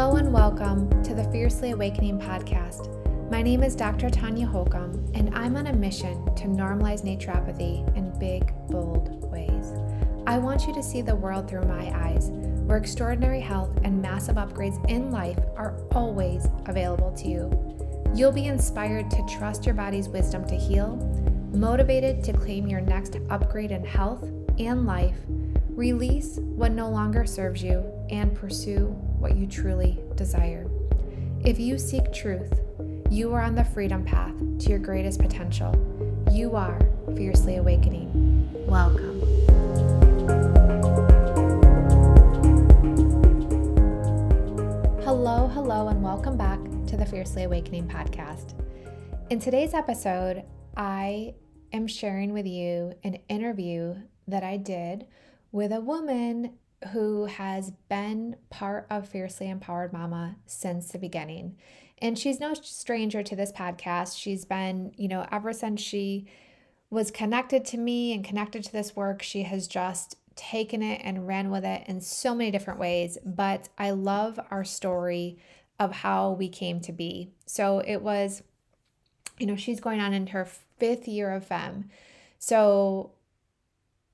Hello and welcome to the Fiercely Awakening podcast. My name is Dr. Tanya Holcomb, and I'm on a mission to normalize naturopathy in big, bold ways. I want you to see the world through my eyes, where extraordinary health and massive upgrades in life are always available to you. You'll be inspired to trust your body's wisdom to heal, motivated to claim your next upgrade in health and life, release what no longer serves you, and pursue what you truly desire. If you seek truth, you are on the freedom path to your greatest potential. You are fiercely awakening. Welcome. Hello, hello, and welcome back to the Fiercely Awakening podcast. In today's episode, I am sharing with you an interview that I did with a woman who has been part of Fiercely Empowered Mama since the beginning. And she's no stranger to this podcast. She's been, you know, ever since she was connected to me and connected to this work, she has just taken it and ran with it in so many different ways. But I love our story of how we came to be. So it was, you know, she's going on in her fifth year of FEM. So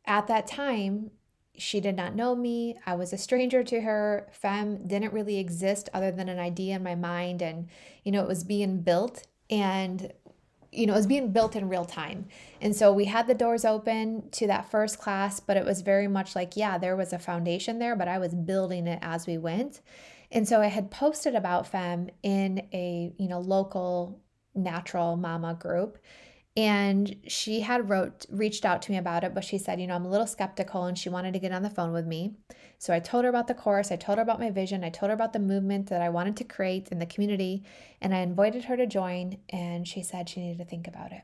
at that time, she did not know me. I was a stranger to her. Fem didn't really exist other than an idea in my mind. And, you know, it was being built and, you know, it was being built in real time. And so we had the doors open to that first class, but it was very much like, yeah, there was a foundation there, but I was building it as we went. And so I had posted about Fem in a, you know, local natural mama group and she had wrote reached out to me about it but she said you know i'm a little skeptical and she wanted to get on the phone with me. So i told her about the course. I told her about my vision. I told her about the movement that i wanted to create in the community. And i invited her to join and she said she needed to think about it.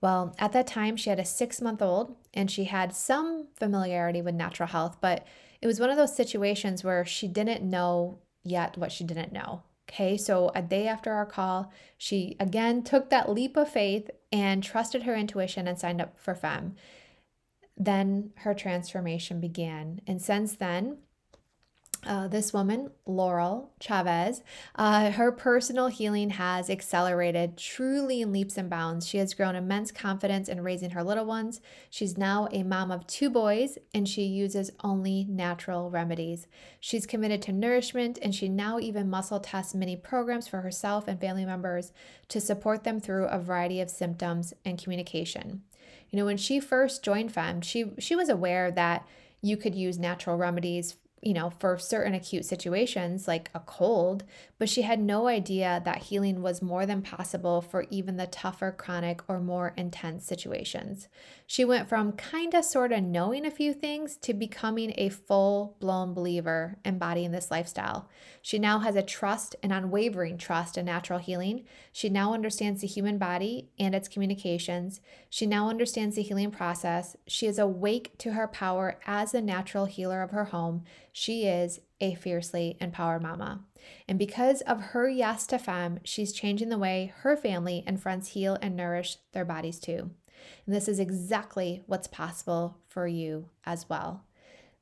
Well at that time she had a six month old and she had some familiarity with natural health but it was one of those situations where she didn't know yet what she didn't know Okay, so a day after our call, she again took that leap of faith and trusted her intuition and signed up for FEM. Then her transformation began. And since then, uh, this woman, Laurel Chavez, uh, her personal healing has accelerated truly in leaps and bounds. She has grown immense confidence in raising her little ones. She's now a mom of two boys and she uses only natural remedies. She's committed to nourishment and she now even muscle tests many programs for herself and family members to support them through a variety of symptoms and communication. You know, when she first joined FEM, she she was aware that you could use natural remedies you know, for certain acute situations like a cold, but she had no idea that healing was more than possible for even the tougher, chronic, or more intense situations. She went from kind of sort of knowing a few things to becoming a full blown believer embodying this lifestyle. She now has a trust, an unwavering trust in natural healing. She now understands the human body and its communications. She now understands the healing process. She is awake to her power as a natural healer of her home. She is a fiercely empowered mama. And because of her yes to FEM, she's changing the way her family and friends heal and nourish their bodies too. And this is exactly what's possible for you as well.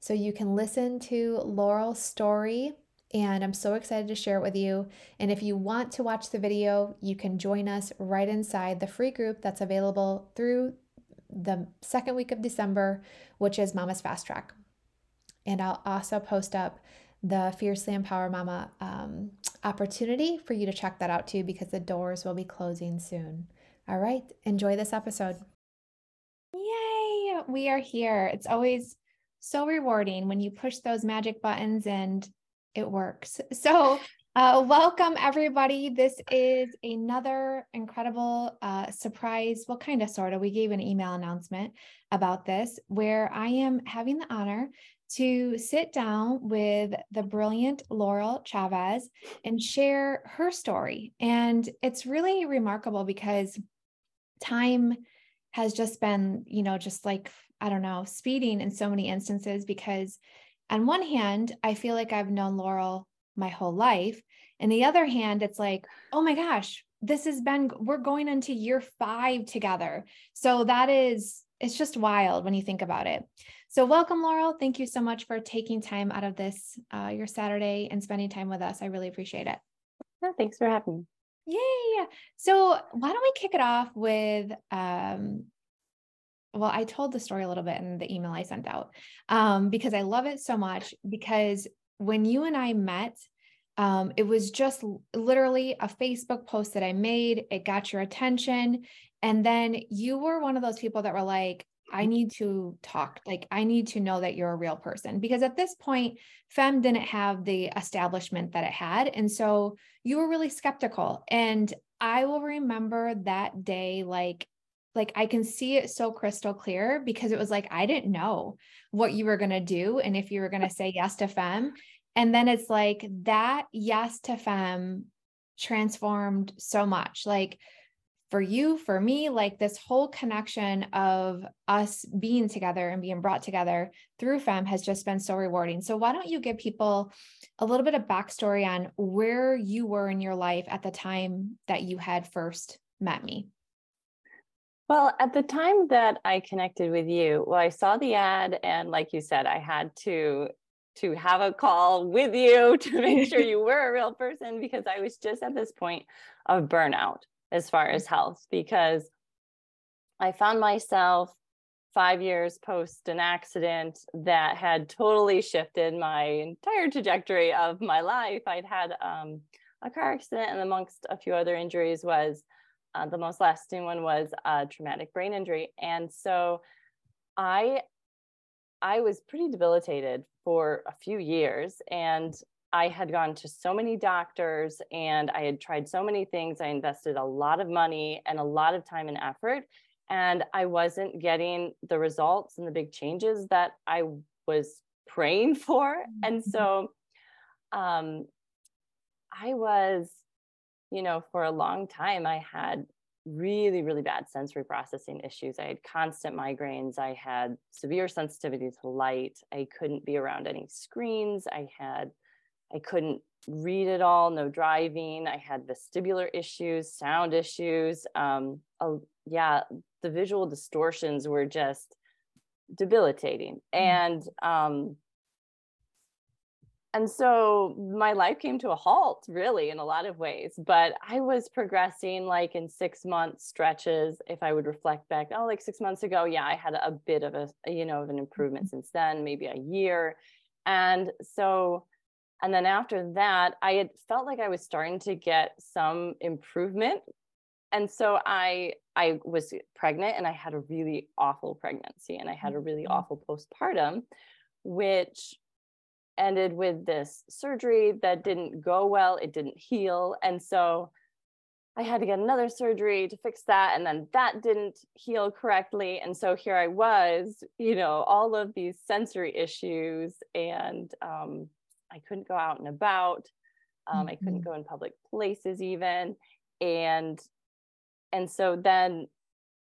So you can listen to Laurel's story, and I'm so excited to share it with you. And if you want to watch the video, you can join us right inside the free group that's available through the second week of December, which is Mama's Fast Track. And I'll also post up the Fiercely Empower Mama um, opportunity for you to check that out too, because the doors will be closing soon. All right, enjoy this episode. Yay, we are here. It's always so rewarding when you push those magic buttons and it works. So, uh, welcome everybody. This is another incredible uh, surprise. Well, kind of, sort of. We gave an email announcement about this where I am having the honor to sit down with the brilliant Laurel Chavez and share her story. And it's really remarkable because time has just been, you know, just like, I don't know, speeding in so many instances. Because on one hand, I feel like I've known Laurel my whole life. And the other hand, it's like, oh my gosh, this has been, we're going into year five together. So that is it's just wild when you think about it. So welcome, Laurel. Thank you so much for taking time out of this uh, your Saturday and spending time with us. I really appreciate it. Yeah, thanks for having me. Yay! So why don't we kick it off with um, well, I told the story a little bit in the email I sent out um, because I love it so much. Because when you and I met, um, it was just literally a Facebook post that I made. It got your attention. And then you were one of those people that were like, I need to talk. Like, I need to know that you're a real person because at this point, Fem didn't have the establishment that it had. And so you were really skeptical. And I will remember that day like like I can see it so crystal clear because it was like I didn't know what you were going to do and if you were going to say yes to fem and then it's like that yes to fem transformed so much like for you for me like this whole connection of us being together and being brought together through fem has just been so rewarding. So why don't you give people a little bit of backstory on where you were in your life at the time that you had first met me? Well, at the time that I connected with you, well, I saw the ad, and like you said, I had to to have a call with you to make sure you were a real person because I was just at this point of burnout as far as health because I found myself five years post an accident that had totally shifted my entire trajectory of my life. I'd had um, a car accident, and amongst a few other injuries, was uh, the most lasting one was a traumatic brain injury. And so I I was pretty debilitated for a few years and I had gone to so many doctors and I had tried so many things. I invested a lot of money and a lot of time and effort and I wasn't getting the results and the big changes that I was praying for. And mm-hmm. so um, I was you know, for a long time, I had really, really bad sensory processing issues. I had constant migraines. I had severe sensitivity to light. I couldn't be around any screens. I had, I couldn't read at all, no driving. I had vestibular issues, sound issues. Um, oh, yeah, the visual distortions were just debilitating. Mm. And um, and so my life came to a halt really in a lot of ways but i was progressing like in six month stretches if i would reflect back oh like six months ago yeah i had a bit of a you know of an improvement mm-hmm. since then maybe a year and so and then after that i had felt like i was starting to get some improvement and so i i was pregnant and i had a really awful pregnancy and i had a really mm-hmm. awful postpartum which ended with this surgery that didn't go well, it didn't heal. And so I had to get another surgery to fix that. And then that didn't heal correctly. And so here I was, you know, all of these sensory issues, and um, I couldn't go out and about. Um, mm-hmm. I couldn't mm-hmm. go in public places even. And and so then,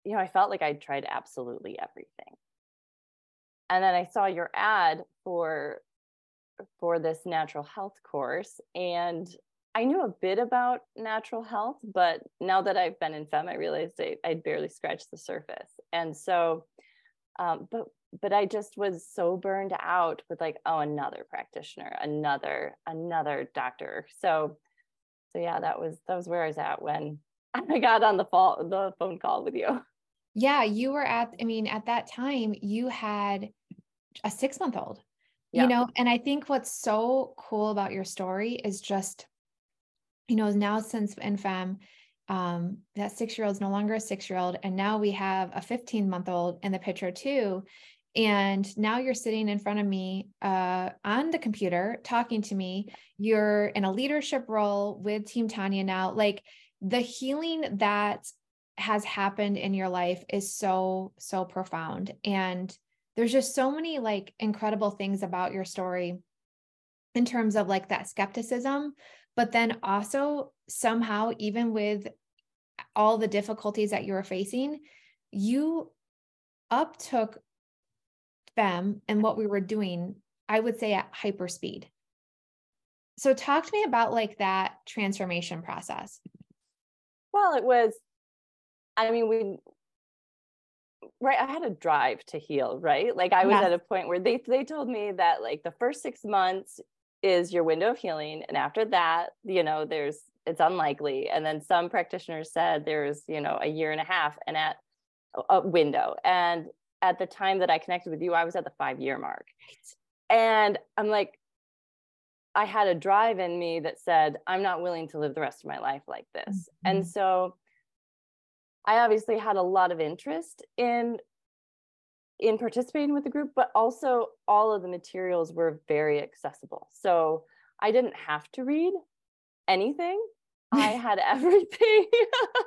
you know, I felt like I'd tried absolutely everything. And then I saw your ad for for this natural health course and I knew a bit about natural health, but now that I've been in FEM, I realized I, would barely scratched the surface. And so, um, but but I just was so burned out with like, oh, another practitioner, another another doctor. So, so yeah, that was that was where I was at when I got on the fall the phone call with you. Yeah, you were at. I mean, at that time, you had a six month old yeah. you know and i think what's so cool about your story is just you know now since in FEM um, that six year old is no longer a six year old and now we have a 15 month old in the picture too and now you're sitting in front of me uh, on the computer talking to me you're in a leadership role with team tanya now like the healing that has happened in your life is so so profound and there's just so many like incredible things about your story in terms of like that skepticism but then also somehow even with all the difficulties that you were facing you uptook them and what we were doing i would say at hyper speed so talk to me about like that transformation process. Well it was i mean we right i had a drive to heal right? Like i was yes. at a point where they they told me that like the first 6 months is your window of healing and after that you know there's it's unlikely. And then some practitioners said there's you know a year and a half and at a window. And at the time that i connected with you i was at the 5 year mark. And i'm like i had a drive in me that said i'm not willing to live the rest of my life like this. Mm-hmm. and so i obviously had a lot of interest in in participating with the group, but also all of the materials were very accessible. So I didn't have to read anything. I had everything.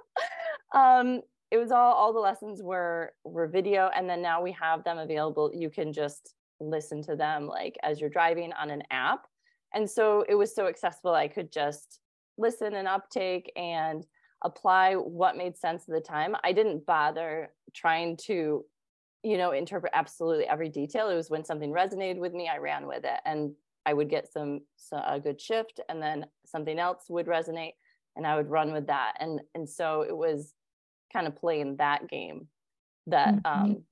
um, it was all all the lessons were were video, and then now we have them available. You can just listen to them like as you're driving on an app. And so it was so accessible. I could just listen and uptake and apply what made sense at the time. I didn't bother trying to you know, interpret absolutely every detail. It was when something resonated with me, I ran with it, and I would get some, some a good shift, and then something else would resonate, and I would run with that. And and so it was kind of playing that game that mm-hmm. um,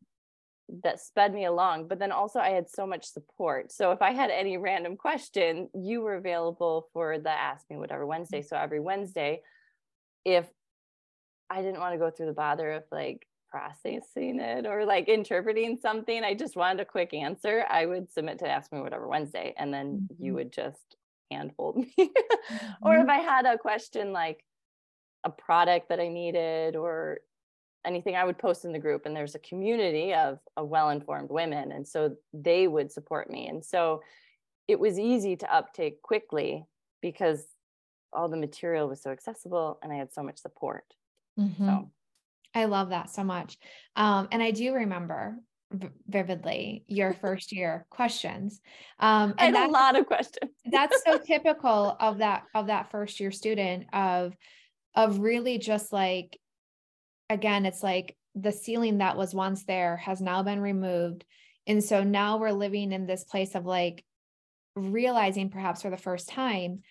that sped me along. But then also I had so much support. So if I had any random question, you were available for the Ask Me Whatever Wednesday. So every Wednesday, if I didn't want to go through the bother of like processing it or like interpreting something, I just wanted a quick answer, I would submit to Ask Me Whatever Wednesday, and then mm-hmm. you would just handhold me. mm-hmm. Or if I had a question like a product that I needed or anything, I would post in the group, and there's a community of, of well informed women. And so they would support me. And so it was easy to uptake quickly because all the material was so accessible and I had so much support. Mm-hmm. So I love that so much. Um, and I do remember v- vividly your first year questions. Um, and, and a lot of questions. that's so typical of that of that first year student of of really just like again, it's like the ceiling that was once there has now been removed. And so now we're living in this place of like realizing perhaps for the first time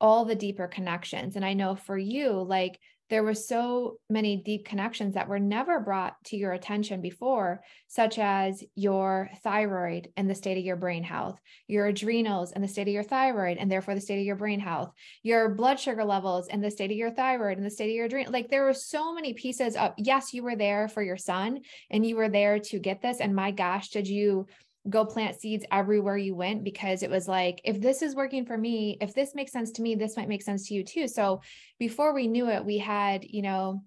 all the deeper connections. And I know for you, like there were so many deep connections that were never brought to your attention before, such as your thyroid and the state of your brain health, your adrenals and the state of your thyroid, and therefore the state of your brain health, your blood sugar levels and the state of your thyroid and the state of your adrenal. Like there were so many pieces of, yes, you were there for your son and you were there to get this. And my gosh, did you go plant seeds everywhere you went because it was like if this is working for me if this makes sense to me this might make sense to you too. So before we knew it we had you know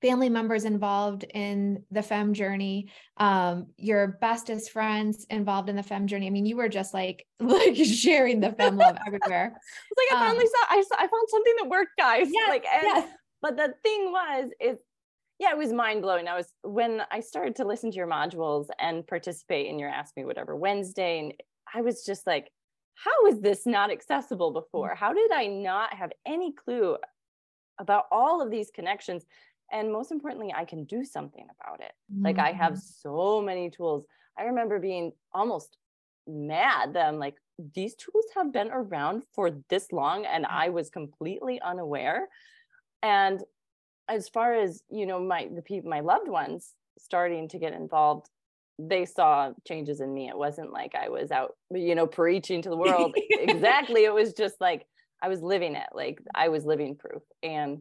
family members involved in the fem journey. Um your bestest friends involved in the fem journey. I mean you were just like like sharing the fem love everywhere. It's like i finally um, saw I, saw I found something that worked guys. Yeah, like and, yeah. but the thing was is yeah, it was mind blowing. I was when I started to listen to your modules and participate in your Ask Me Whatever Wednesday, and I was just like, how is this not accessible before? How did I not have any clue about all of these connections? And most importantly, I can do something about it. Mm-hmm. Like I have mm-hmm. so many tools. I remember being almost mad that I'm like, these tools have been around for this long and I was completely unaware. And as far as you know my the people my loved ones starting to get involved they saw changes in me. It wasn't like i was out you know preaching to the world. Exactly. It was just like i was living it. Like i was living proof. And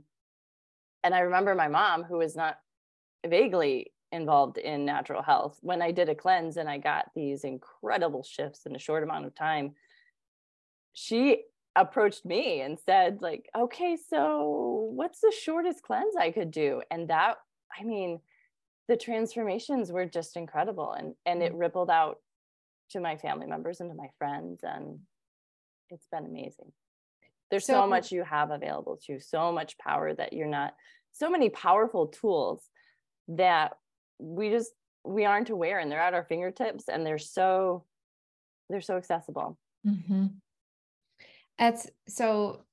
and i remember my mom who was not vaguely involved in natural health when i did a cleanse and i got these incredible shifts in a short amount of time she approached me and said like okay so what's the shortest cleanse i could do and that i mean the transformations were just incredible and and it mm. rippled out to my family members and to my friends and it's been amazing there's so, so much you have available to you so much power that you're not so many powerful tools that we just we aren't aware and they're at our fingertips and they're so they're so accessible mm-hmm. It's so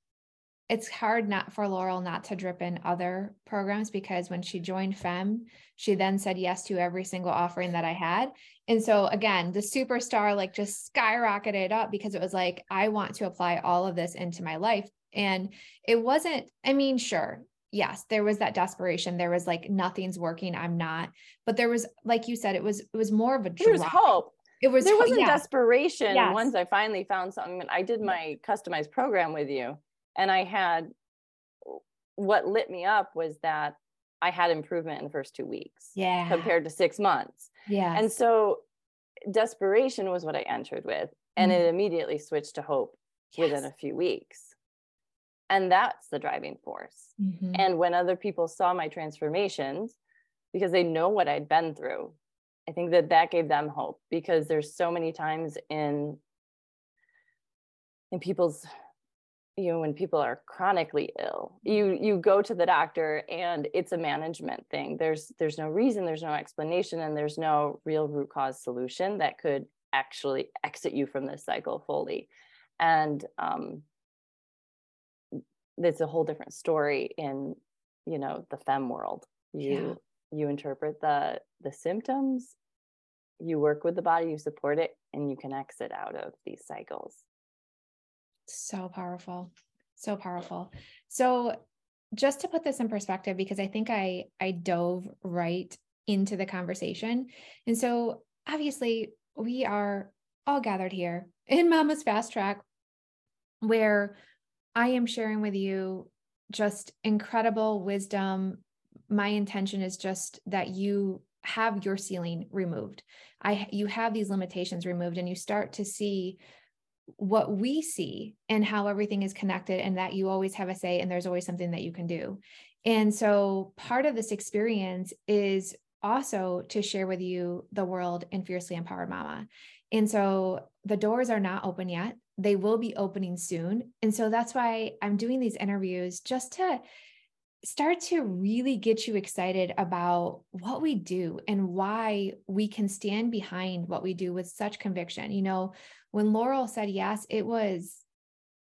it's hard not for Laurel not to drip in other programs because when she joined FEM, she then said yes to every single offering that I had. And so again, the superstar like just skyrocketed up because it was like, I want to apply all of this into my life. And it wasn't, I mean, sure, yes, there was that desperation. There was like nothing's working. I'm not. But there was, like you said, it was it was more of a there was hope. It was there wasn't yeah. desperation. Yes. Once I finally found something, I did my customized program with you, and I had what lit me up was that I had improvement in the first two weeks. Yeah. Compared to six months. Yeah. And so desperation was what I entered with. And mm. it immediately switched to hope yes. within a few weeks. And that's the driving force. Mm-hmm. And when other people saw my transformations, because they know what I'd been through, I think that that gave them hope because there's so many times in in people's you know when people are chronically ill you you go to the doctor and it's a management thing. There's there's no reason there's no explanation and there's no real root cause solution that could actually exit you from this cycle fully. And um it's a whole different story in you know the fem world. You. You interpret the the symptoms you work with the body you support it and you can exit out of these cycles so powerful so powerful so just to put this in perspective because i think i i dove right into the conversation and so obviously we are all gathered here in mama's fast track where I am sharing with you just incredible wisdom. My intention is just that you have your ceiling removed. I you have these limitations removed and you start to see what we see and how everything is connected and that you always have a say and there's always something that you can do. And so part of this experience is also to share with you the world in Fiercely Empowered Mama. And so the doors are not open yet they will be opening soon. And so that's why I'm doing these interviews just to start to really get you excited about what we do and why we can stand behind what we do with such conviction. You know, when Laurel said yes, it was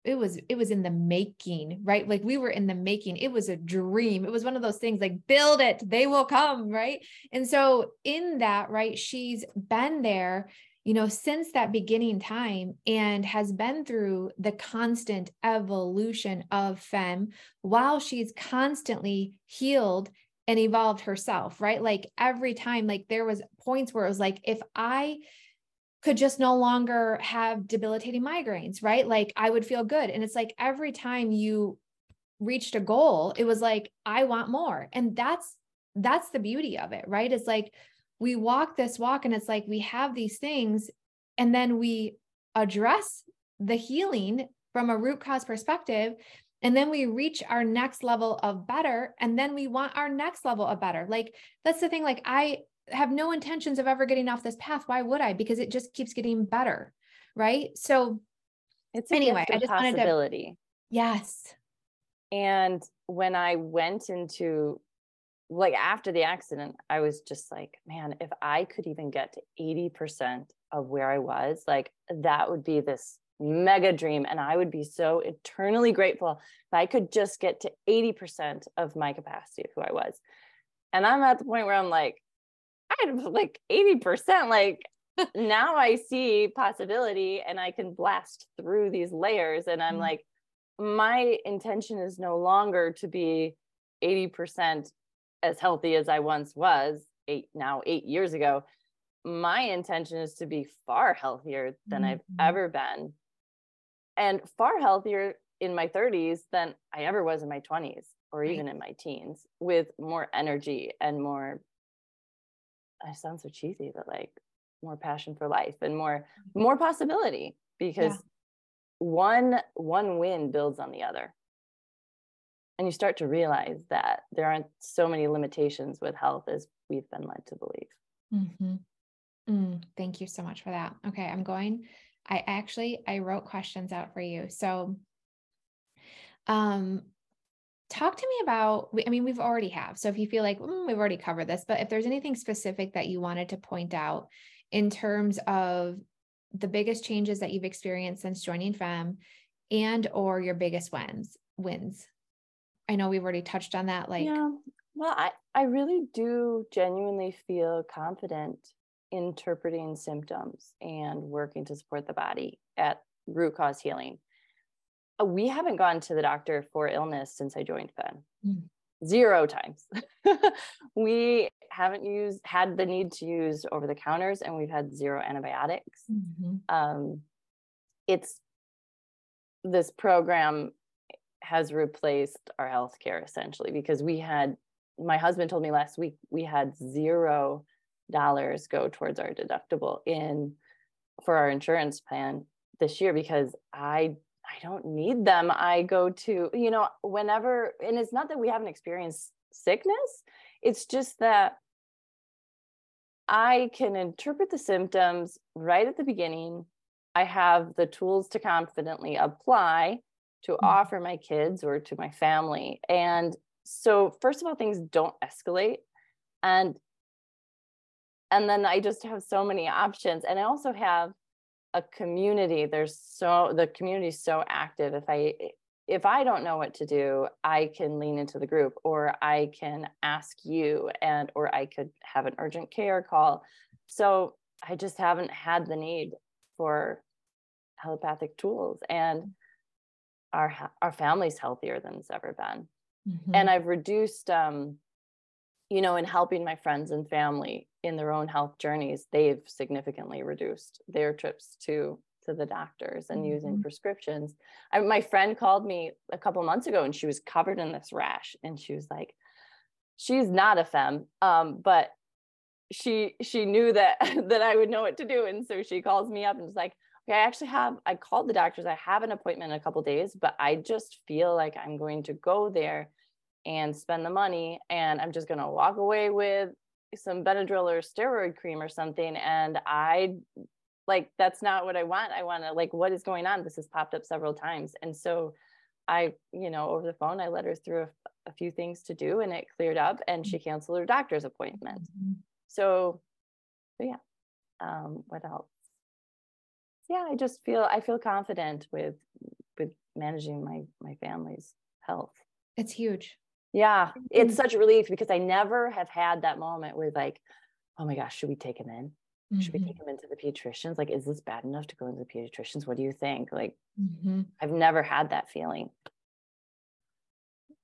it was it was in the making right? Like we were in the making. It was a dream. It was one of those things like build it. They will come right? And so in that right she's been there you know, since that beginning time and has been through the constant evolution of Fem while she's constantly healed and evolved herself, right? Like every time, like there was points where it was like, if I could just no longer have debilitating migraines, right? Like I would feel good. And it's like every time you reached a goal, it was like, I want more. And that's that's the beauty of it, right? It's like we walk this walk and it's like we have these things and then we address the healing from a root cause perspective and then we reach our next level of better and then we want our next level of better. Like that's the thing like i have no intentions of ever getting off this path. Why would i? Because it just keeps getting better right? So it's anyway i just possibility wanted to, yes. And when i went into like after the accident, I was just like, man, if I could even get to 80% of where I was, like that would be this mega dream. And I would be so eternally grateful if I could just get to 80% of my capacity of who I was. And I'm at the point where I'm like, I have like 80%. Like now I see possibility and I can blast through these layers. And I'm mm-hmm. like, my intention is no longer to be 80% as healthy as I once was eight now eight years ago, my intention is to be far healthier than mm-hmm. I've ever been and far healthier in my 30s than I ever was in my 20s or right. even in my teens with more energy and more I sound so cheesy but like more passion for life and more more possibility because yeah. one one win builds on the other and you start to realize that there aren't so many limitations with health as we've been led to believe. Mm-hmm. mm, thank you so much for that. Okay i'm going i actually i wrote questions out for you. So um talk to me about i mean we've already have so if you feel like mm, we've already covered this but if there's anything specific that you wanted to point out in terms of the biggest changes that you've experienced since joining fem and or your biggest wins wins I know we've already touched on that. Like, yeah. Well, I, I really do genuinely feel confident interpreting symptoms and working to support the body at root cause healing. Uh, we haven't gone to the doctor for illness since I joined Fem. Mm. zero times. we haven't used had the need to use over the counters and we've had zero antibiotics. Mm-hmm. Um, it's this program has replaced our healthcare essentially because we had my husband told me last week we had zero dollars go towards our deductible in for our insurance plan this year because I I don't need them. I go to, you know, whenever, and it's not that we haven't experienced sickness, it's just that I can interpret the symptoms right at the beginning. I have the tools to confidently apply to mm-hmm. offer my kids or to my family. And so first of all things don't escalate. And and then I just have so many options. And I also have a community. There's so the community is so active. If i if i don't know what to do i can lean into the group or i can ask you and or i could have an urgent care call. So i just haven't had the need for allopathic tools. And our our family's healthier than it's ever been mm-hmm. and i've reduced um you know in helping my friends and family in their own health journeys they've significantly reduced their trips to to the doctors and mm-hmm. using prescriptions I, my friend called me a couple months ago and she was covered in this rash and she was like she's not a femme um, but she she knew that that i would know what to do and so she calls me up and was like okay i actually have i called the doctors i have an appointment in a couple days but i just feel like i'm going to go there and spend the money and i'm just going to walk away with some benadryl or steroid cream or something and i like that's not what i want. I want to like what is going on? This has popped up several times and so i you know over the phone i let her through a, a few things to do and it cleared up and she canceled her doctor's appointment. Mm-hmm. so, so yeah. Um what else yeah i just feel i feel confident with with managing my my family's health it's huge yeah, it's such a relief because I never have had that moment where like, oh my gosh, should we take him in? Mm-hmm. Should we take mm-hmm. him into the pediatricians? Like, is this bad enough to go into the pediatricians? What do you think? Like, mm-hmm. I've never had that feeling.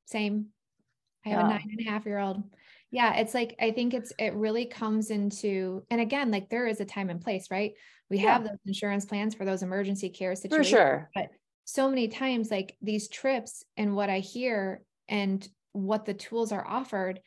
Same. I have yeah. a nine and a half year old. Yeah, it's like I think it's it really comes into and again, like there is a time and place, right? We yeah. have those insurance plans for those emergency care situations. For sure. But so many times, like these trips and what I hear and what the tools are offered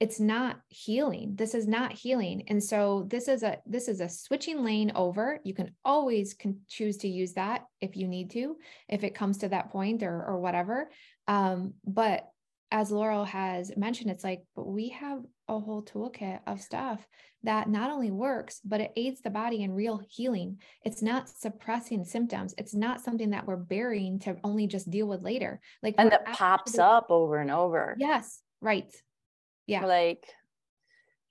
it's not healing this is not healing and so this is a this is a switching lane over you can always can choose to use that if you need to if it comes to that point or or whatever um but as laurel has mentioned it's like but we have a whole toolkit of stuff that not only works but it aids the body in real healing. It's not suppressing symptoms. It's not something that we're burying to only just deal with later. Like and that pops up over and over. Yes right. Yeah. Like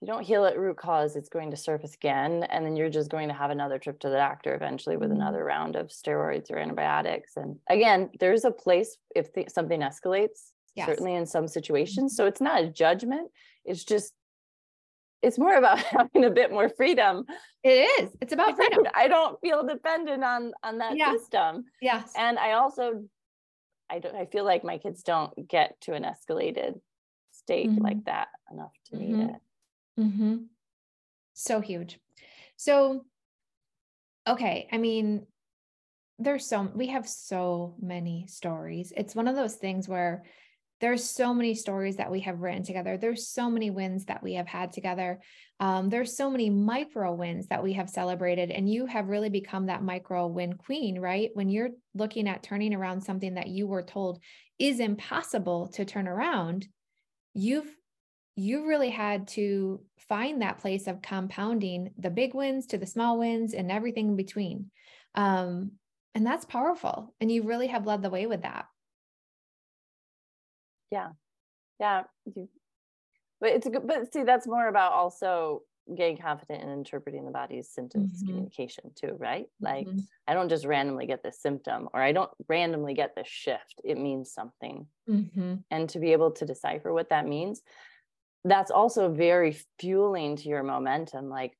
you don't heal at root cause it's going to surface again and then you're just going to have another trip to the doctor eventually with mm-hmm. another round of steroids or antibiotics. And again there's a place if th- something escalates yes. certainly in some situations so it's not a judgment it's just it's more about having a bit more freedom it is it's about freedom i don't feel dependent on on that yeah. system yes and i also i don't i feel like my kids don't get to an escalated state mm-hmm. like that enough to mm-hmm. need it mm-hmm. so huge so okay i mean there's so we have so many stories it's one of those things where there's so many stories that we have written together. There's so many wins that we have had together. Um, there's so many micro wins that we have celebrated and you have really become that micro win queen right? When you're looking at turning around something that you were told is impossible to turn around you've you really had to find that place of compounding the big wins to the small wins and everything in between. Um, and that's powerful and you really have led the way with that yeah yeah but it's a good but see that's more about also getting confident in interpreting the body's symptoms mm-hmm. communication too right like mm-hmm. i don't just randomly get this symptom or i don't randomly get this shift it means something mm-hmm. and to be able to decipher what that means that's also very fueling to your momentum like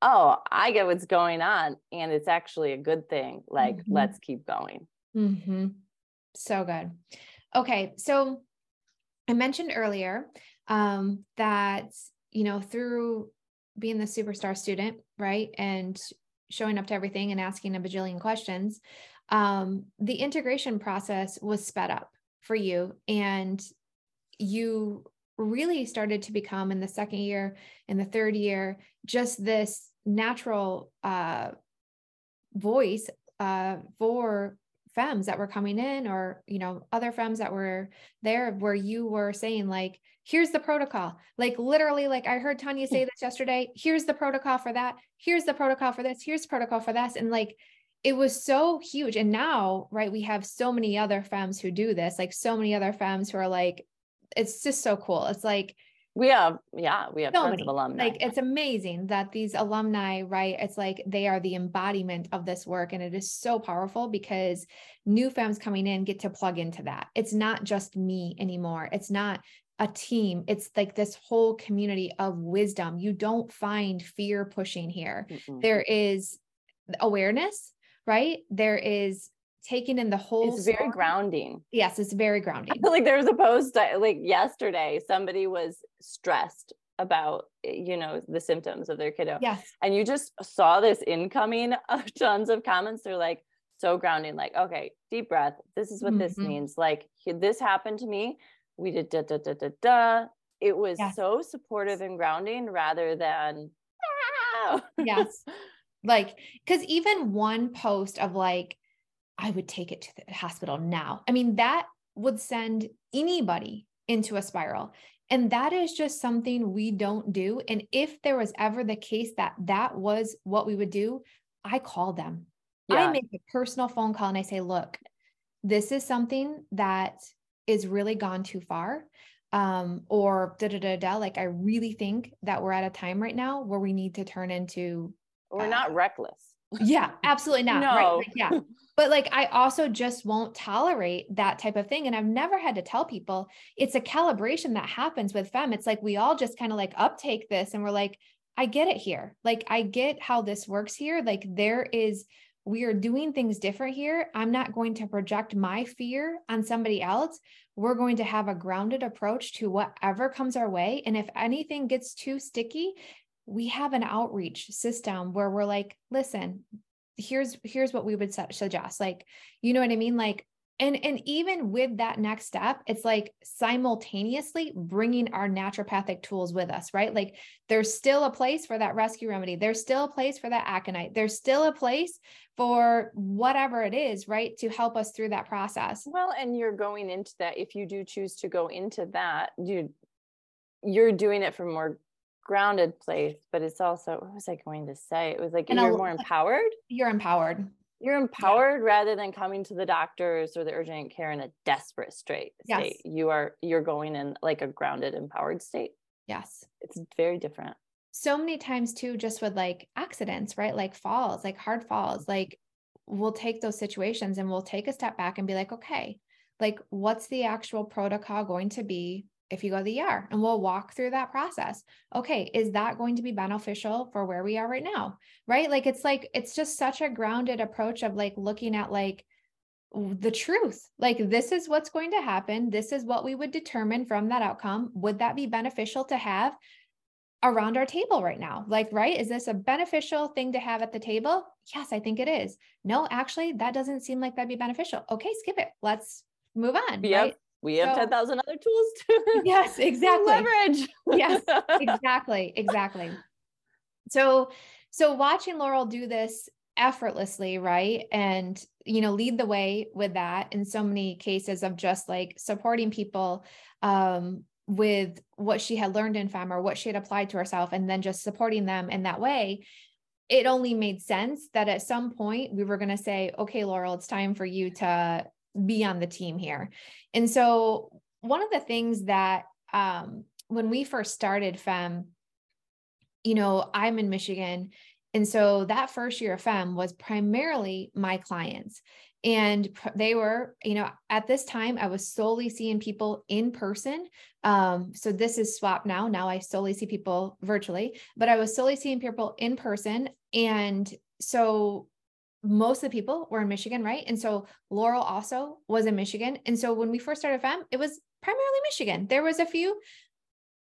oh i get what's going on and it's actually a good thing like mm-hmm. let's keep going mm-hmm. so good Okay, so I mentioned earlier um, that, you know, through being the superstar student, right? And showing up to everything and asking a bajillion questions, um, the integration process was sped up for you. And you really started to become in the second year, in the third year, just this natural uh, voice uh, for femmes that were coming in or you know other femmes that were there where you were saying like here's the protocol. Like literally like i heard tanya hmm. say this yesterday here's the protocol for that. Here's the protocol for this. Here's protocol for this. And like it was so huge. And now right we have so many other femmes who do this like so many other femmes who are like it's just so cool. It's like we have yeah we have so tons many. of alumni. Like it's amazing that these alumni right it's like they are the embodiment of this work and it is so powerful because new femmes coming in get to plug into that. It's not just me anymore. It's not a team. It's like this whole community of wisdom. You don't find fear pushing here. There is awareness right? There is taking in the whole it's very story. grounding. Yes it's very grounding. Like there was a post like yesterday somebody was stressed about eh, you know the symptoms of their kiddo yes. and you just saw this incoming of tons of comments. They're like so grounding like okay deep breath. This is what this Mhm. means. Like this happened to me. We did da da da da da. It was Yes. so supportive and grounding rather than "Ah!" yes. Like because even one post of like i would take it to the hospital now. I mean that would send anybody into a spiral. And that is just something we don't do. And if there was ever the case that that was what we would do i call them. I make a personal phone call and i say look this is something that is really gone too far um or da da da da. Like i really think that we're at a time right now where we need to turn into we're Uh, not reckless yeah, absolutely not. Right. No. like, yeah. But like I also just won't tolerate that type of thing. And I've never had to tell people it's a calibration that happens with fem. It's like we all just kind of like uptake this and we're like, I get it here. Like I get how this works here. Like there is we are doing things different here. I'm not going to project my fear on somebody else. We're going to have a grounded approach to whatever comes our way. And if anything gets too sticky, we have an outreach system where we're like, listen, here's here's what we would suggest. Like, you know what I mean? Like, and and even with that next step, it's like simultaneously bringing our naturopathic tools with us, right? Like, there's still a place for that rescue remedy. There's still a place for that aconite. There's still a place for whatever it is, right, to help us through that process. Well, and you're going into that if you do choose to go into that, you you're doing it a more grounded place, but it's also what was I going to say? It was like And you're more empowered. You're empowered. You're empowered rather than coming to the doctors or the urgent care in a desperate state. Yes. state. You are you're going in like a grounded, empowered state. Yes. It's very different. so many times too just with like accidents right like falls like hard falls like we'll take those situations and we'll take a step back and be like okay like what's the actual protocol going to be if you go to the ER and we'll walk through that process okay is that going to be beneficial for where we are right now right like it's like it's just such a grounded approach of like looking at like the truth like this is what's going to happen this is what we would determine from that outcome would that be beneficial to have around our table right now. Like, right? Is this a beneficial thing to have at the table? Yes, I think it is. No, actually, that doesn't seem like that'd be beneficial. Okay, skip it. Let's move on. Have right? We have So- ten thousand other tools to Yes, exactly. leverage. Yes, exactly. Exactly. So, so watching Laurel do this effortlessly, right? And, you know, lead the way with that in so many cases of just like supporting people um, with what she had learned in FEM or what she had applied to herself, and then just supporting them in that way. It only made sense that at some point we were going to say, okay, Laurel, it's time for you to be on the team here. And so, one of the things that um, when we first started FEM, you know, I'm in Michigan. And so that first year of FEM was primarily my clients. And they were, you know, at this time, I was solely seeing people in person. Um, so this is swap now. Now I solely see people virtually, but I was solely seeing people in person. And so most of the people were in Michigan, right? And so Laurel also was in Michigan. And so when we first started FEM, it was primarily Michigan. There was a few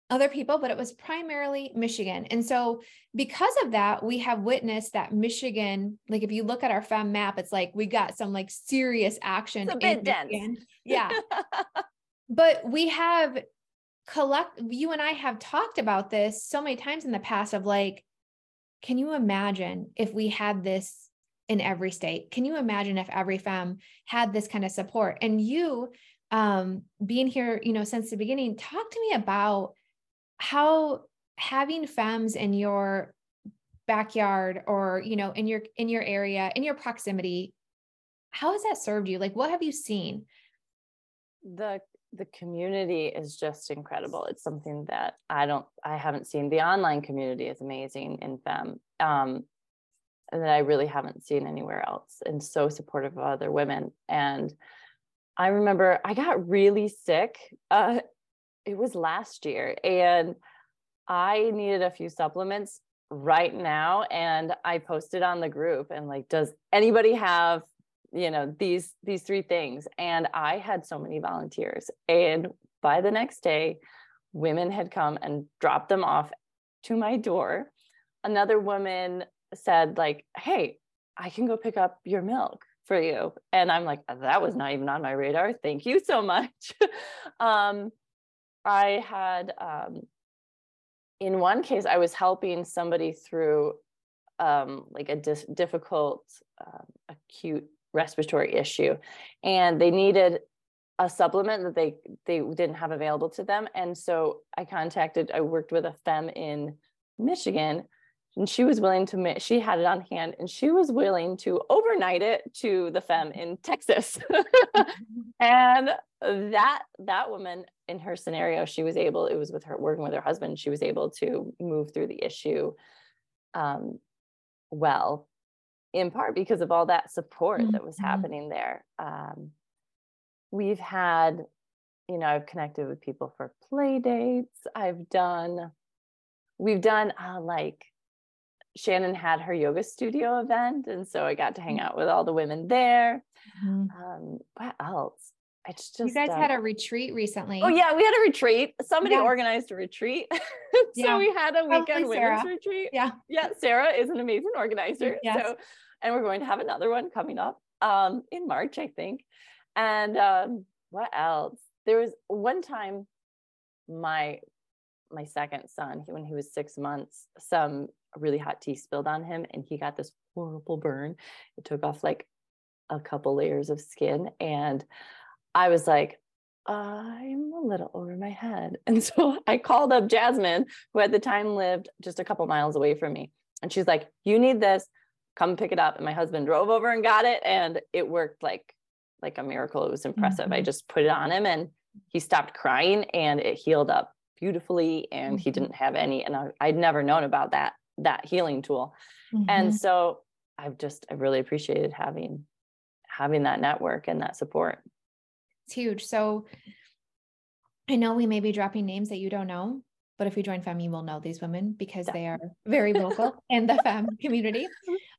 other people, but it was primarily Michigan. And so because of that, we have witnessed that Michigan, like if you look at our FEM map, it's like we got some like serious action. It's a bit dense. Yeah. but we have collect you and I have talked about this so many times in the past of like, can you imagine if we had this in every state. Can you imagine if every fem had this kind of support? And you, um, being here, you know, since the beginning, talk to me about how having FEMs in your backyard or you know in your in your area in your proximity how has that served you? Like what have you seen? The the community is just incredible. It's something that i don't i haven't seen. The online community is amazing in fem um, that I really haven't seen anywhere else and so supportive of other women. And I remember I got really sick. Uh, it was last year and I needed a few supplements right now. And I posted on the group and like, does anybody have, you know, these, these three things? And I had so many volunteers. And by the next day, women had come and dropped them off to my door. Another woman said like, "Hey, I can go pick up your milk for you," and I'm like, "That was not even on my radar. Thank you so much." um, I had um, in one case, I was helping somebody through um, like a dis- difficult uh, acute respiratory issue, and they needed a supplement that they they didn't have available to them, and so I contacted. I worked with a fem in Michigan and she was willing to she had it on hand and she was willing to overnight it to the fem in texas and that that woman in her scenario she was able it was with her working with her husband she was able to move through the issue um, well in part because of all that support mm-hmm. that was mm-hmm. happening there um, we've had you know i've connected with people for play dates i've done we've done uh, like Shannon had her yoga studio event, and so I got to hang mm. out with all the women there. Mm-hmm. Um, what else? It's just you guys uh, had a retreat recently. Oh yeah, we had a retreat. Somebody yeah. organized a retreat, so yeah. we had a weekend women's retreat. Yeah, yeah. Sarah is an amazing organizer. Yes. So, and we're going to have another one coming up um, in March, I think. And um, what else? There was one time my my second son when he was six months some really hot tea spilled on him and he got this horrible burn. It took off like a couple layers of skin. And I was like, I'm a little over my head. And so I called up Jasmine, who at the time lived just a couple miles away from me. And she's like, You need this, come pick it up. And my husband drove over and got it. And it worked like like a miracle. It was impressive. Mm-hmm. I just put it on him and he stopped crying and it healed up beautifully and mm-hmm. he didn't have any and I, would never known about that that healing tool mm-hmm. and so i've just i really appreciated having having that network and that support it's huge so i know we may be dropping names that you don't know but if you join fem you will know these women because they are very vocal in the fem community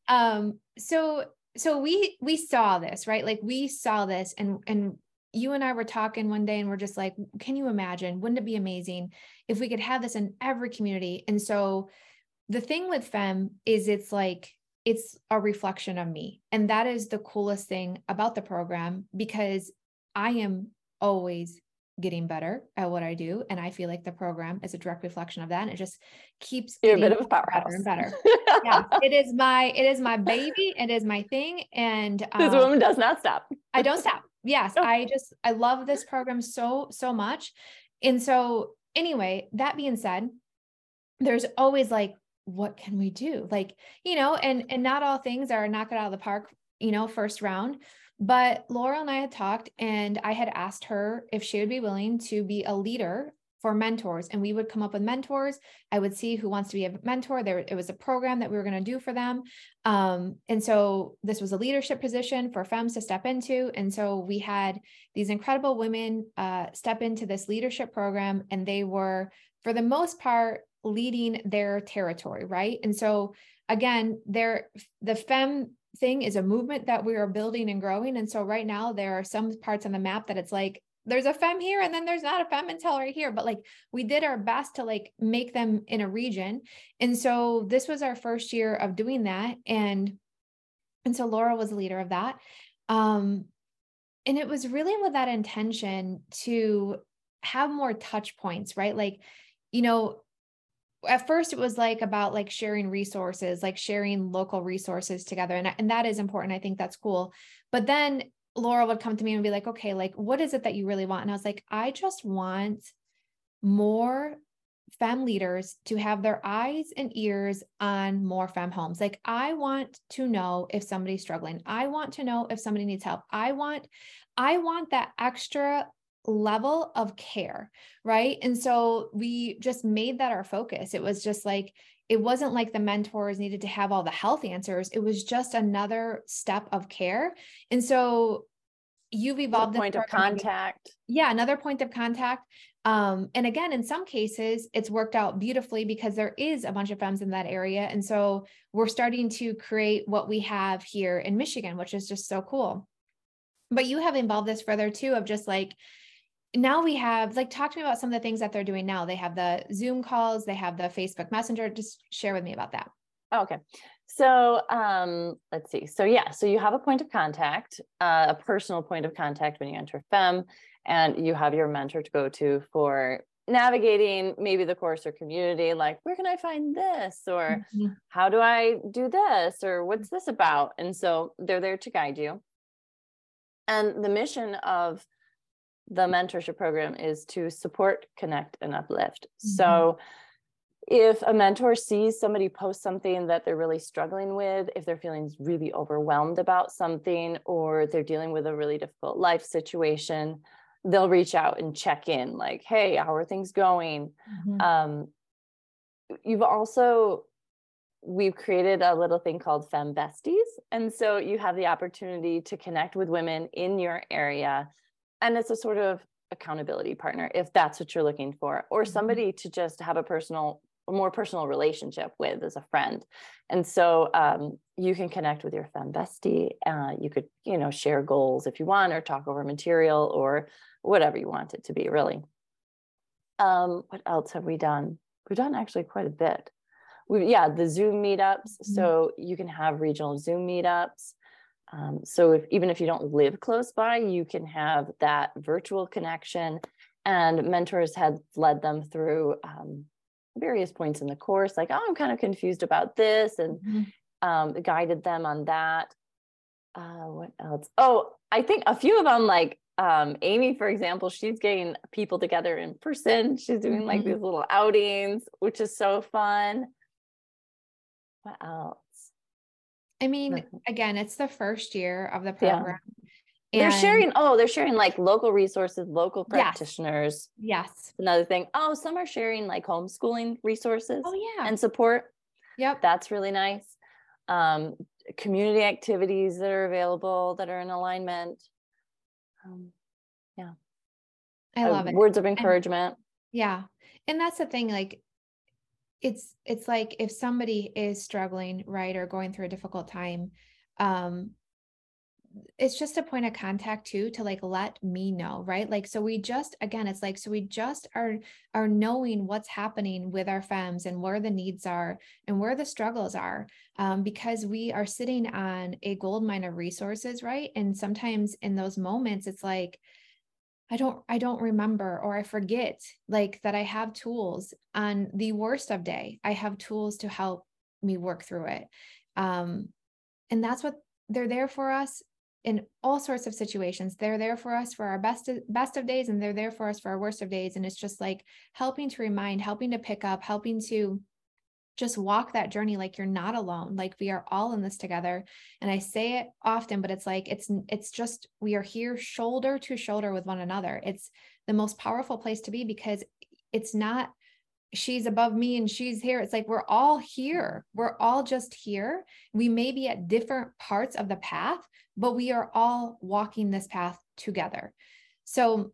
um so so we we saw this right like we saw this and and you and I were talking one day and we're just like, can you imagine? Wouldn't it be amazing if we could have this in every community? And so the thing with fem is it's like it's a reflection of me. And that is the coolest thing about the program because i am always getting better at what i do. And i feel like the program is a direct reflection of that. And it just keeps You're a bit of a powerhouse. better and better. Yeah it is my it is my baby. It is my thing. And um, this woman does not stop. I don't stop. Yes i just i love this program so so much. And so anyway that being said there's always like what can we do? Like you know and and not all things are knock it out of the park you know first round but laurel and i had talked and i had asked her if she would be willing to be a leader for mentors and we would come up with mentors. I would see who wants to be a mentor. There it was a program that we were going to do for them. Um, and so this was a leadership position for FEMs to step into. And so we had these incredible women uh, step into this leadership program and they were for the most part leading their territory, right? And so again, there the fem thing is a movement that we are building and growing. And so right now there are some parts on the map that it's like there's a fem here and then there's not a fem until right here. But like we did our best to like make them in a region. And so this was our first year of doing that. And and so laurel was the leader of that. Um and it was really with that intention to have more touch points right? Like you know at first it was like about like sharing resources like sharing local resources together and, and that is important i think that's cool but then Laurel would come to me and be like, okay, like, what is it that you really want? And I was like, I just want more fem leaders to have their eyes and ears on more fem homes. Like, I want to know if somebody's struggling. I want to know if somebody needs help. I want, I want that extra level of care. Right. And so we just made that our focus. It was just like, it wasn't like the mentors needed to have all the health answers. It was just another step of care. And so you've evolved the point of contact. Yeah, another point of contact. Um, and again, in some cases, it's worked out beautifully because there is a bunch of FEMs in that area. And so we're starting to create what we have here in Michigan, which is just so cool. But you have involved this further too, of just like now we have like talk to me about some of the things that they're doing now. They have the Zoom calls, they have the Facebook Messenger. Just share with me about that. oh, okay. So um, let's see. So yeah, so you have a point of contact, uh, a personal point of contact when you enter FEM, and you have your mentor to go to for navigating maybe the course or community like where can i find this or mm-hmm. how do i do this or what's this about and so they're there to guide you and the mission of the mentorship program is to support, connect, and uplift. Mm-hmm. So if a mentor sees somebody post something that they're really struggling with, if they're feeling really overwhelmed about something, or they're dealing with a really difficult life situation, they'll reach out and check in, like, hey, how are things going? Mm-hmm. Um, you've also we've created a little thing called Fem Besties. And so you have the opportunity to connect with women in your area and it's a sort of accountability partner if that's what you're looking for or mm-hmm. somebody to just have a personal a more personal relationship with as a friend. And so um, you can connect with your fem bestie uh, you could you know share goals if you want or talk over material or whatever you want it to be really. Um, what else have we done? We've done actually quite a bit. We yeah the zoom meetups. Mm-hmm. so you can have regional zoom meetups um, so if even if you don't live close by, you can have that virtual connection. And mentors had led them through um, various points in the course, like, oh, I'm kind of confused about this, and mm-hmm. um, guided them on that. Uh, what else? Oh, I think a few of them, like um, Amy, for example, she's getting people together in person. She's doing mm-hmm. like these little outings, which is so fun. What else? I mean, mm-hmm. again, it's the first year of the program. Yeah. they're sharing, oh, they're sharing like local resources, local practitioners. Yes. yes. Another thing. Oh, some are sharing like homeschooling resources. Oh, yeah. And support. Yep. That's really nice. Um, community activities that are available that are in alignment. Um, yeah. I love uh, it. Words of encouragement. And, yeah. And that's the thing, like it's it's like if somebody is struggling right or going through a difficult time um it's just a point of contact too to like let me know right? Like so we just again it's like so we just are are knowing what's happening with our FEMs and where the needs are and where the struggles are um, because we are sitting on a gold mine of resources right? And sometimes in those moments it's like I don't I don't remember or I forget like that I have tools on the worst of day. I have tools to help me work through it. Um, and that's what they're there for us in all sorts of situations. They're there for us for our best best of days and they're there for us for our worst of days and it's just like helping to remind, helping to pick up, helping to just walk that journey like you're not alone like we are all in this together. And i say it often but it's like it's it's just we are here shoulder to shoulder with one another. It's the most powerful place to be because it's not she's above me and she's here. It's like we're all here. We're all just here. We may be at different parts of the path but we are all walking this path together. So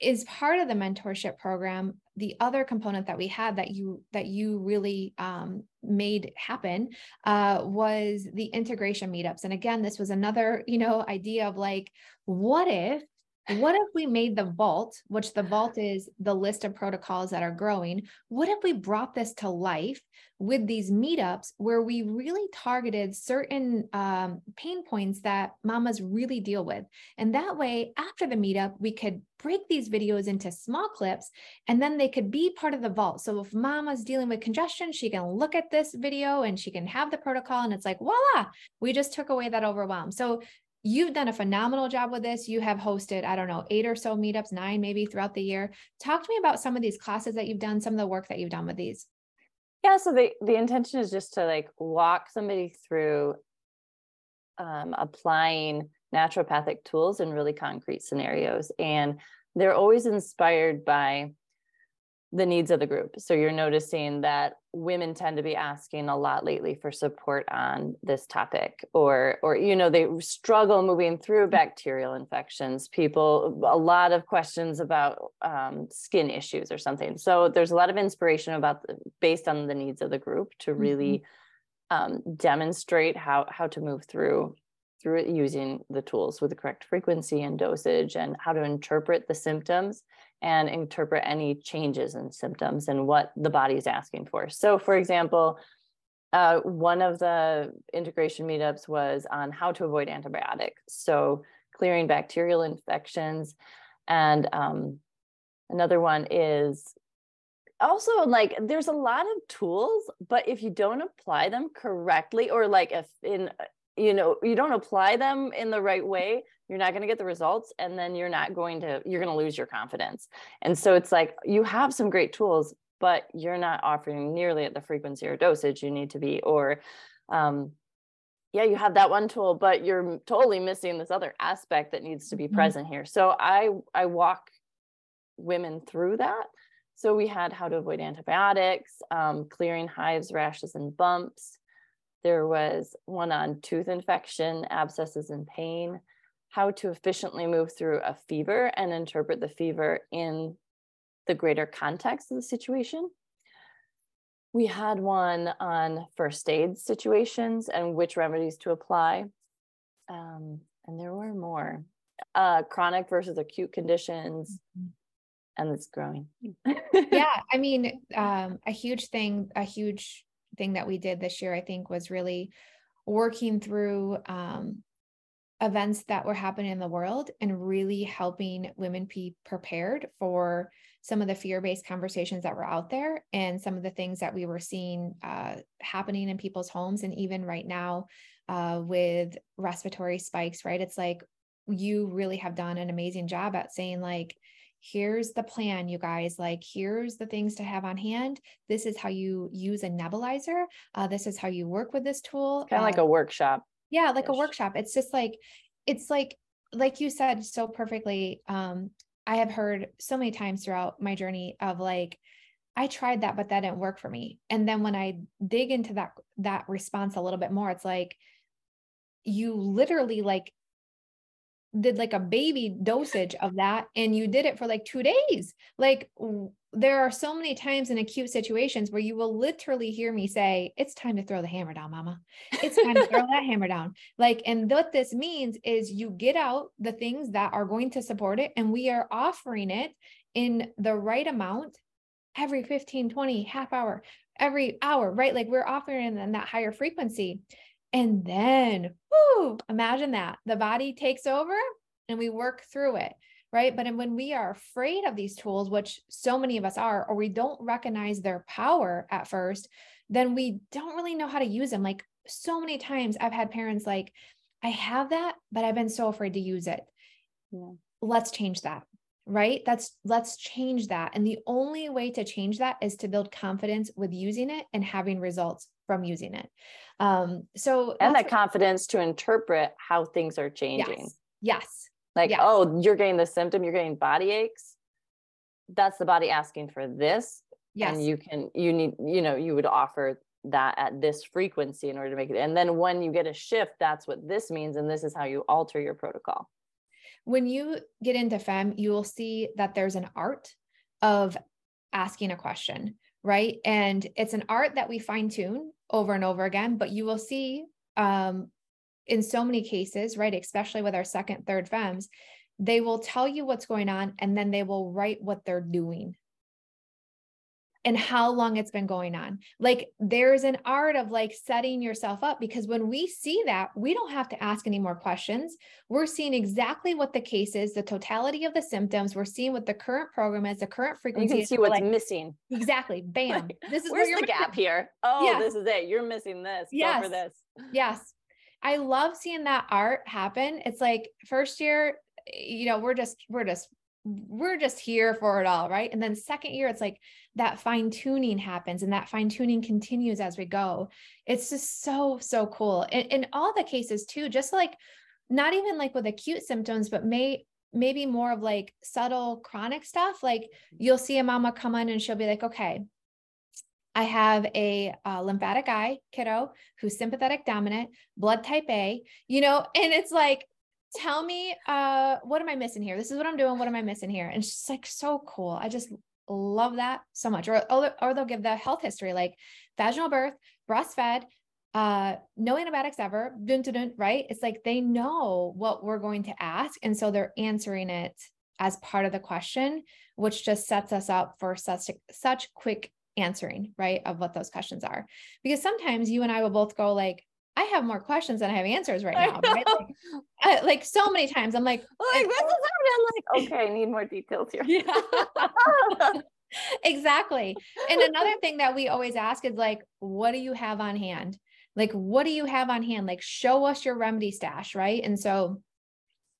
is part of the mentorship program the other component that we had that you that you really um, made happen uh, was the integration meetups. And again this was another you know idea of like what if what if we made the vault, which the vault is the list of protocols that are growing? What if we brought this to life with these meetups where we really targeted certain um, pain points that mamas really deal with? And that way, after the meetup, we could break these videos into small clips and then they could be part of the vault. So if mama's dealing with congestion, she can look at this video and she can have the protocol and it's like, voila, we just took away that overwhelm. So You've done a phenomenal job with this. You have hosted, I don't know, eight or so meetups, nine maybe throughout the year. Talk to me about some of these classes that you've done, some of the work that you've done with these. Yeah, so the the intention is just to like walk somebody through um, applying naturopathic tools in really concrete scenarios, and they're always inspired by the needs of the group. So you're noticing that women tend to be asking a lot lately for support on this topic or or you know they struggle moving through bacterial infections people a lot of questions about um, skin issues or something so there's a lot of inspiration about the, based on the needs of the group to really mm-hmm. um, demonstrate how how to move through through it using the tools with the correct frequency and dosage and how to interpret the symptoms and interpret any changes in symptoms and what the body is asking for. So, for example, uh, one of the integration meetups was on how to avoid antibiotics. So, clearing bacterial infections. And um, another one is also like there's a lot of tools, but if you don't apply them correctly, or like if in you know you don't apply them in the right way you're not going to get the results and then you're not going to you're going to lose your confidence. And so it's like you have some great tools but you're not offering nearly at the frequency or dosage you need to be or um, yeah you have that one tool but you're totally missing this other aspect that needs to be mm-hmm. present here. So i i walk women through that. So we had how to avoid antibiotics um, clearing hives rashes and bumps there was one on tooth infection abscesses and pain how to efficiently move through a fever and interpret the fever in the greater context of the situation. We had one on first aid situations and which remedies to apply. Um, and there were more uh, chronic versus acute conditions. Mm-hmm. And it's growing. yeah. I mean, um, a huge thing, a huge thing that we did this year, I think, was really working through um, events that were happening in the world and really helping women be prepared for some of the fear-based conversations that were out there and some of the things that we were seeing uh, happening in people's homes and even right now uh, with respiratory spikes right? It's like you really have done an amazing job at saying like here's the plan you guys. Like here's the things to have on hand. This is how you use a nebulizer. Uh, this is how you work with this tool. Kind of like a workshop. yeah like a workshop. It's just like it's like like you said so perfectly um i have heard so many times throughout my journey of like i tried that but that didn't work for me. And then when i dig into that that response a little bit more it's like you literally like did like a baby dosage of that and you did it for like 2 days like there are so many times in acute situations where you will literally hear me say, It's time to throw the hammer down, mama. It's time to throw that hammer down. Like, and what this means is you get out the things that are going to support it, and we are offering it in the right amount every 15, 20, half hour, every hour, right? Like, we're offering in that higher frequency. And then, whoo, imagine that the body takes over and we work through it right? But when we are afraid of these tools, which so many of us are, or we don't recognize their power at first, then we don't really know how to use them. Like so many times I've had parents like, I have that, but I've been so afraid to use it. Yeah. Let's change that. Right? That's let's change that. And the only way to change that is to build confidence with using it and having results from using it. Um, so and that confidence to interpret how things are changing. Yes. yes like yes. oh you're getting the symptom you're getting body aches that's the body asking for this yes. and you can you need you know you would offer that at this frequency in order to make it and then when you get a shift that's what this means and this is how you alter your protocol when you get into fem you will see that there's an art of asking a question, right? And it's an art that we fine tune over and over again, but you will see um, in so many cases, right, especially with our second, third FEMs, they will tell you what's going on and then they will write what they're doing and how long it's been going on. Like there's an art of like setting yourself up because when we see that, we don't have to ask any more questions. We're seeing exactly what the case is, the totality of the symptoms. We're seeing what the current program is, the current frequency. You can see what's like, missing. Exactly. Bam. This is where's the gap here. Oh, yes. this is it. You're missing this. Yes. Go for this. Yes. I love seeing that art happen. It's like first year, you know, we're just we're just we're just here for it all, right? And then second year, it's like that fine tuning happens and that fine tuning continues as we go. It's just so, so cool. In, in all the cases, too, just like not even like with acute symptoms, but may maybe more of like subtle chronic stuff. Like you'll see a mama come in and she'll be like, okay, I have a uh, lymphatic eye kiddo who's sympathetic dominant, blood type A, you know, and it's like, tell me uh what am i missing here this is what i'm doing what am i missing here and it's like so cool i just love that so much. Or, or they'll give the health history like vaginal birth breastfed uh no antibiotics ever dun, dun, dun, right? It's like they know what we're going to ask and so they're answering it as part of the question which just sets us up for such such quick answering right of what those questions are. Because sometimes you and i will both go like I have more questions than I have answers right now. Right? Like, I, like, so many times, I'm like, like this is I'm like, okay, I need more details here. Yeah. exactly. And another thing that we always ask is like, what do you have on hand? Like, what do you have on hand? Like, show us your remedy stash, right? And so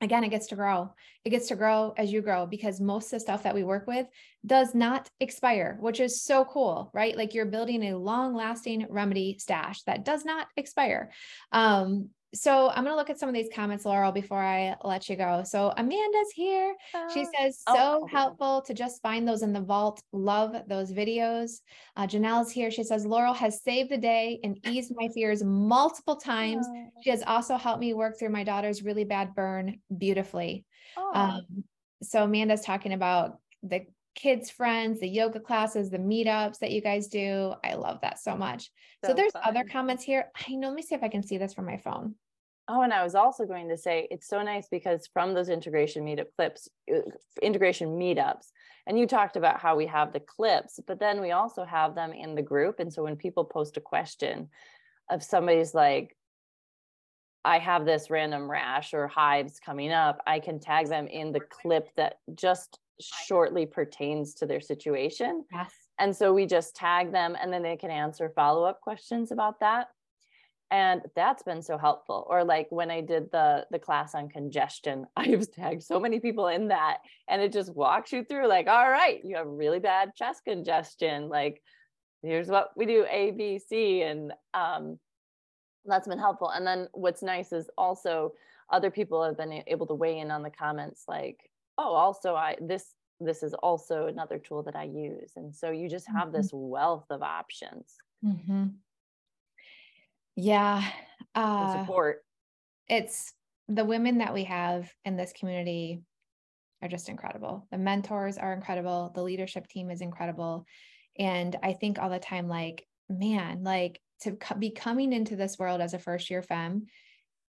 again, it gets to grow. It gets to grow as you grow because most of the stuff that we work with does not expire, which is so cool, right? Like you're building a long lasting remedy stash that does not expire. Um, so I'm going to look at some of these comments, Laurel, before I let you go. So Amanda's here. She oh, says, oh, so oh, helpful to just find those in the vault. Love those videos. Uh, Janelle's here. She says, Laurel has saved the day and eased my fears multiple times. Oh. She has also helped me work through my daughter's really bad burn beautifully. Um, so Amanda's talking about the kids friends the yoga classes the meetups that you guys do i love that so much so, so there's fun. other comments here i know let me see if i can see this from my phone Oh, and I was also going to say it's so nice because from those integration meetup clips, uh, integration meetups, and you talked about how we have the clips, but then we also have them in the group. And so when people post a question of somebody's like, I have this random rash or hives coming up, I can tag them in the clip that just shortly pertains to their situation. Yes. And so we just tag them and then they can answer follow up questions about that and that's been so helpful or like when i did the the class on congestion i've tagged so many people in that and it just walks you through like all right you have really bad chest congestion like here's what we do a b c and um that's been helpful and then what's nice is also other people have been able to weigh in on the comments like oh also i this this is also another tool that i use and so you just have mm-hmm. this wealth of options mm-hmm. Yeah. Uh, support. It's the women that we have in this community are just incredible. The mentors are incredible. The leadership team is incredible. And I think all the time, like, man, like to be coming into this world as a first year FEM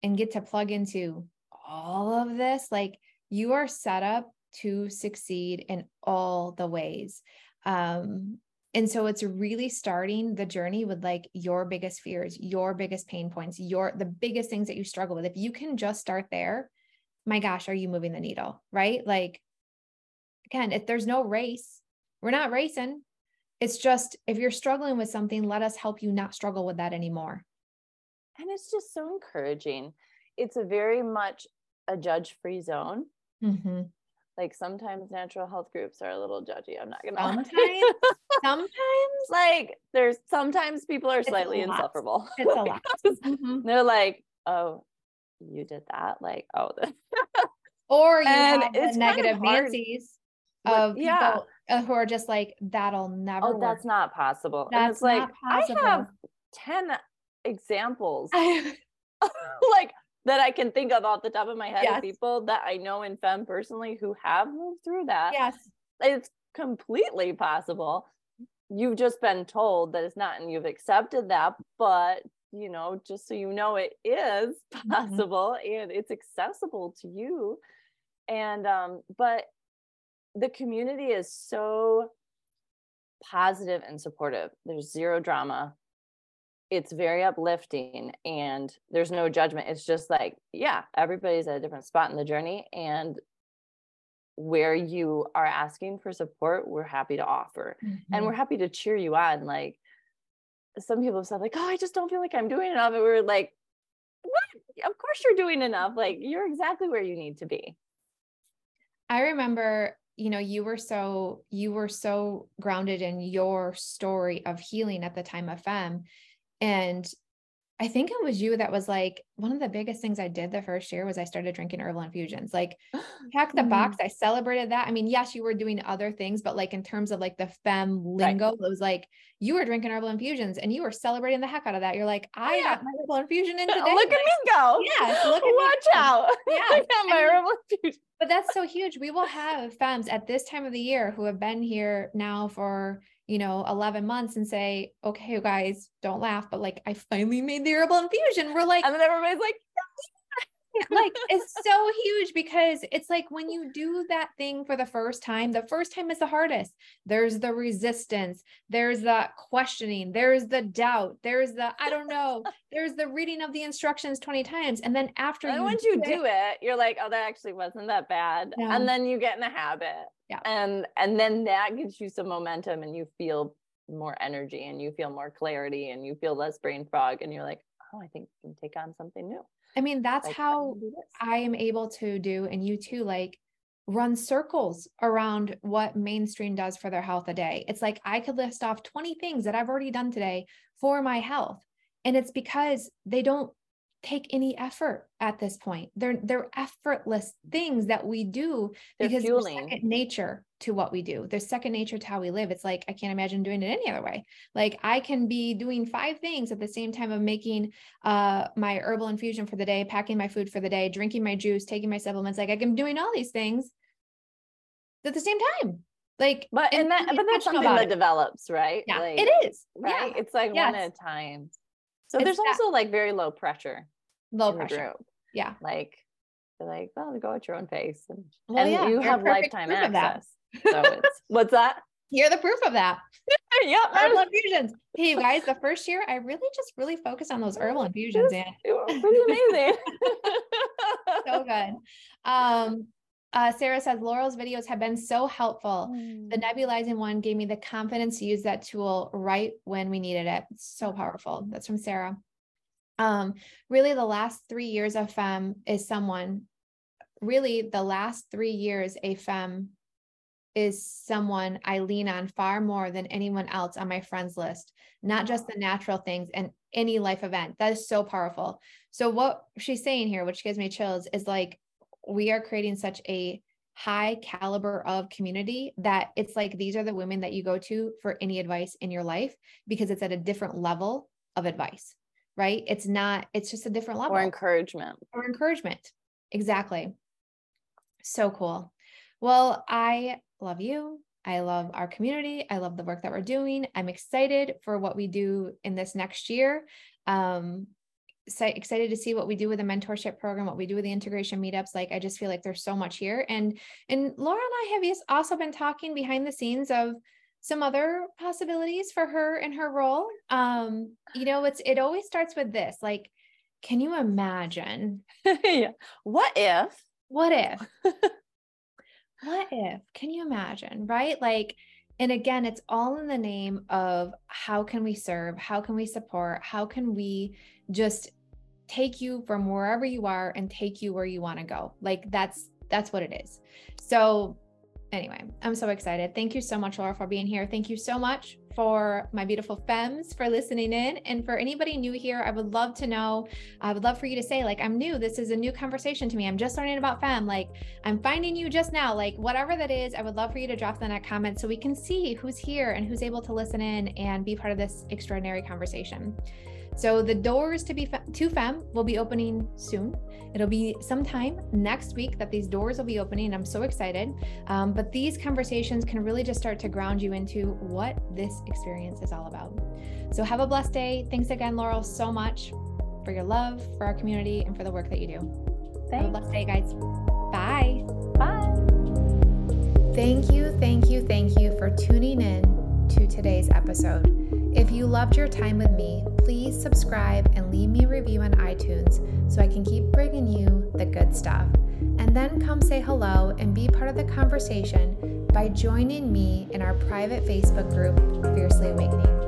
and get to plug into all of this, like, you are set up to succeed in all the ways. Um, and so it's really starting the journey with like your biggest fears, your biggest pain points, your the biggest things that you struggle with. If you can just start there, my gosh, are you moving the needle? Right? Like again, if there's no race, we're not racing. It's just if you're struggling with something, let us help you not struggle with that anymore. And it's just so encouraging. It's a very much a judge-free zone. Mm-hmm like sometimes natural health groups are a little judgy. I'm not gonna sometimes sometimes like there's sometimes people are slightly insufferable. It's a lot. Mm-hmm. They're like, oh, you did that, like oh, or you and have it's negative Nancy's of people yeah. Uh, who are just like that'll never. Oh, work. that's not possible. That's and it's like possible. I have ten examples. like that I can think of off the top of my head yes. of people that I know in fem personally who have moved through that. Yes. It's completely possible. You've just been told that it's not, and you've accepted that. But, you know, just so you know, it is Mm-hmm. possible and it's accessible to you. And, um, but the community is so positive and supportive. There's zero drama. It's very uplifting and there's no judgment. It's just like, yeah, everybody's at a different spot in the journey. And where you are asking for support, we're happy to offer. And Mhm. we're happy to cheer you on. Like some people have said, like, oh, I just don't feel like I'm doing enough. And we are like, what? Of course you're doing enough. Like you're exactly where you need to be. I remember, you know, you were so you were so grounded in your story of healing at the time of fem. And I think it was you that was like, one of the biggest things I did the first year was I started drinking herbal infusions. Like check the box. Mm. I celebrated that. I mean, yes, you were doing other things, but like in terms of like the fem lingo, it was like you were drinking herbal infusions and you were celebrating the heck out of that. You're like, oh, I yeah. got my herbal infusion in today. Look at me go. Yes, look at me Watch go. out. Yeah, I got my herbal infusion. But that's so huge. We will have FEMs at this time of the year who have been here now for, you know, 11 months and say, okay, you guys, don't laugh, but like, I finally made the herbal infusion. We're like, And then everybody's like, like, it's so huge because it's like when you do that thing for the first time, the first time is the hardest. There's the resistance, there's the questioning, there's the doubt, there's the, I don't know, there's the reading of the instructions 20 times. And then after and you once you it- do it, you're like, oh, that actually wasn't that bad. No. And then you get in the habit. Yeah. And and then that gives you some momentum and you feel more energy and you feel more clarity and you feel less brain fog and you're like, oh, I think we can take on something new. I mean, that's Like, how can do this. I am able to do, and you too, like run circles around what mainstream does for their health a day. It's like I could list off 20 things that I've already done today for my health. And it's because they don't take any effort at this point. They're they're effortless things that we do They're because fueling. second nature to what we do. There's second nature to how we live. It's like I can't imagine doing it any other way. Like I can be doing five things at the same time of making uh my herbal infusion for the day, packing my food for the day, drinking my juice, taking my supplements. Like I can doing all these things at the same time. Like But and that but that's something that it. develops, right? Yeah, Like, it is. right. Yeah. It's like one at a time. So It's there's that- also like very low pressure Low pressure. Yeah. Like they're like, well, go at your own pace. And, Well, and yeah, you have lifetime access. So it's what's that? You're the proof of that. yep. Herbal infusions. Hey, you guys, the first year I really just really focused on those herbal infusions and It was pretty amazing. so good. Um, uh, Sarah says Laurel's videos have been so helpful. Mm. The nebulizing one gave me the confidence to use that tool right when we needed it. It's so powerful. That's from Sarah. Um, really, the last three years of FEM is someone, really, the last three years, a FEM is someone I lean on far more than anyone else on my friends list, not just the natural things and any life event. That is so powerful. So, what she's saying here, which gives me chills, is like we are creating such a high caliber of community that it's like these are the women that you go to for any advice in your life because it's at a different level of advice, right? It's not, it's just a different level or encouragement. or encouragement. Exactly. So cool. Well, I love you. I love our community. I love the work that we're doing. I'm excited for what we do in this next year. Um, so excited to see what we do with the mentorship program, what we do with the integration meetups. Like, I just feel like there's so much here. And and Laurel and I have also been talking behind the scenes of some other possibilities for her and her role. Um, you know, it's it always starts with this, like, can you imagine? Yeah. What if? what if? What if? Can you imagine right? Like and again it's all in the name of how can we serve? How can we support? How can we just take you from wherever you are and take you where you want to go? Like that's that's what it is. So anyway i'm so excited thank you so much laurel for being here thank you so much for my beautiful FEMs for listening in. And for anybody new here, I would love to know, I would love for you to say, like, I'm new. This is a new conversation to me. I'm just learning about FEM. Like, I'm finding you just now. Like, whatever that is, I would love for you to drop that in a comment so we can see who's here and who's able to listen in and be part of this extraordinary conversation. So the doors to be to FEM will be opening soon. It'll be sometime next week that these doors will be opening. I'm so excited. Um, but these conversations can really just start to ground you into what this experience is all about. So have a blessed day. Thanks again, Laurel, so much for your love, for our community, and for the work that you do. Thanks. Have a blessed day, guys. Bye. Bye. Thank you, thank you, thank you for tuning in to today's episode. If you loved your time with me, please subscribe and leave me a review on iTunes so I can keep bringing you the good stuff. And then come say hello and be part of the conversation by joining me in our private Facebook group, Fiercely Awakening.